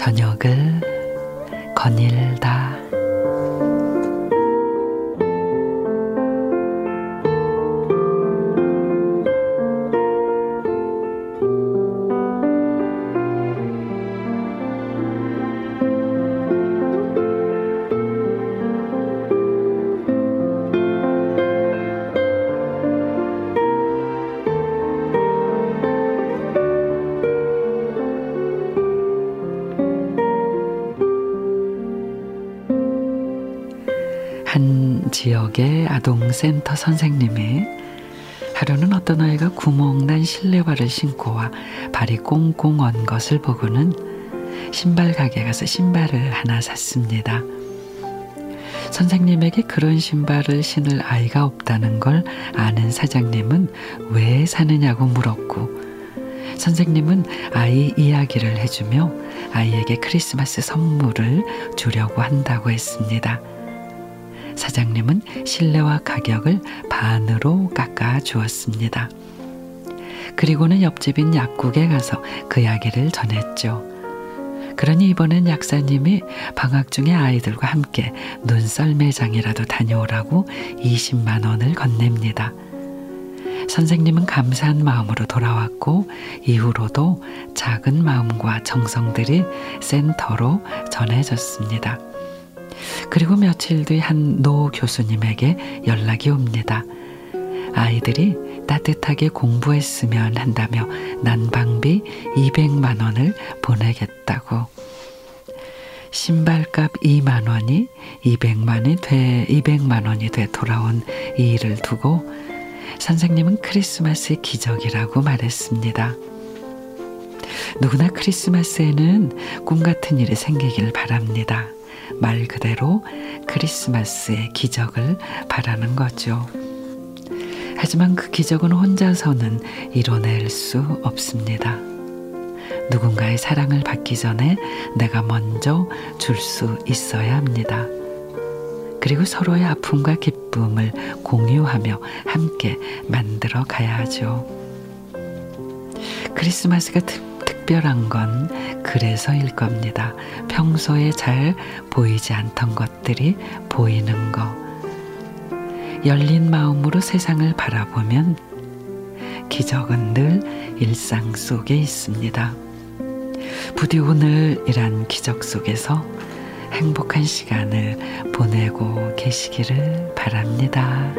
저녁을 거닐다. 한 지역의 아동센터 선생님이 하루는 어떤 아이가 구멍난 실내화를 신고 와 발이 꽁꽁 언 것을 보고는 신발 가게 가서 신발을 하나 샀습니다. 선생님에게 그런 신발을 신을 아이가 없다는 걸 아는 사장님은 왜 사느냐고 물었고 선생님은 아이 이야기를 해주며 아이에게 크리스마스 선물을 주려고 한다고 했습니다. 사장님은 실내화 가격을 반으로 깎아 주었습니다. 그리고는 옆집인 약국에 가서 그 이야기를 전했죠. 그러니 이번엔 약사님이 방학 중에 아이들과 함께 눈썰 매장이라도 다녀오라고 20만 원을 건넵니다. 선생님은 감사한 마음으로 돌아왔고 이후로도 작은 마음과 정성들이 센터로 전해졌습니다. 그리고 며칠 뒤 한 노 교수님에게 연락이 옵니다. 아이들이 따뜻하게 공부했으면 한다며 난방비 200만 원을 보내겠다고. 신발값 2만 원이 200만이 돼 200만 원이 돼 돌아온 이 일을 두고 선생님은 크리스마스의 기적이라고 말했습니다. 누구나 크리스마스에는 꿈 같은 일이 생기길 바랍니다. 말 그대로 크리스마스의 기적을 바라는 거죠. 하지만 그 기적은 혼자서는 이뤄낼 수 없습니다. 누군가의 사랑을 받기 전에 내가 먼저 줄 수 있어야 합니다. 그리고 서로의 아픔과 기쁨을 공유하며 함께 만들어 가야 하죠. 크리스마스가 특 특별한 건 그래서일 겁니다. 평소에 잘 보이지 않던 것들이 보이는 거. 열린 마음으로 세상을 바라보면 기적은 늘 일상 속에 있습니다. 부디 오늘 이란 기적 속에서 행복한 시간을 보내고 계시기를 바랍니다.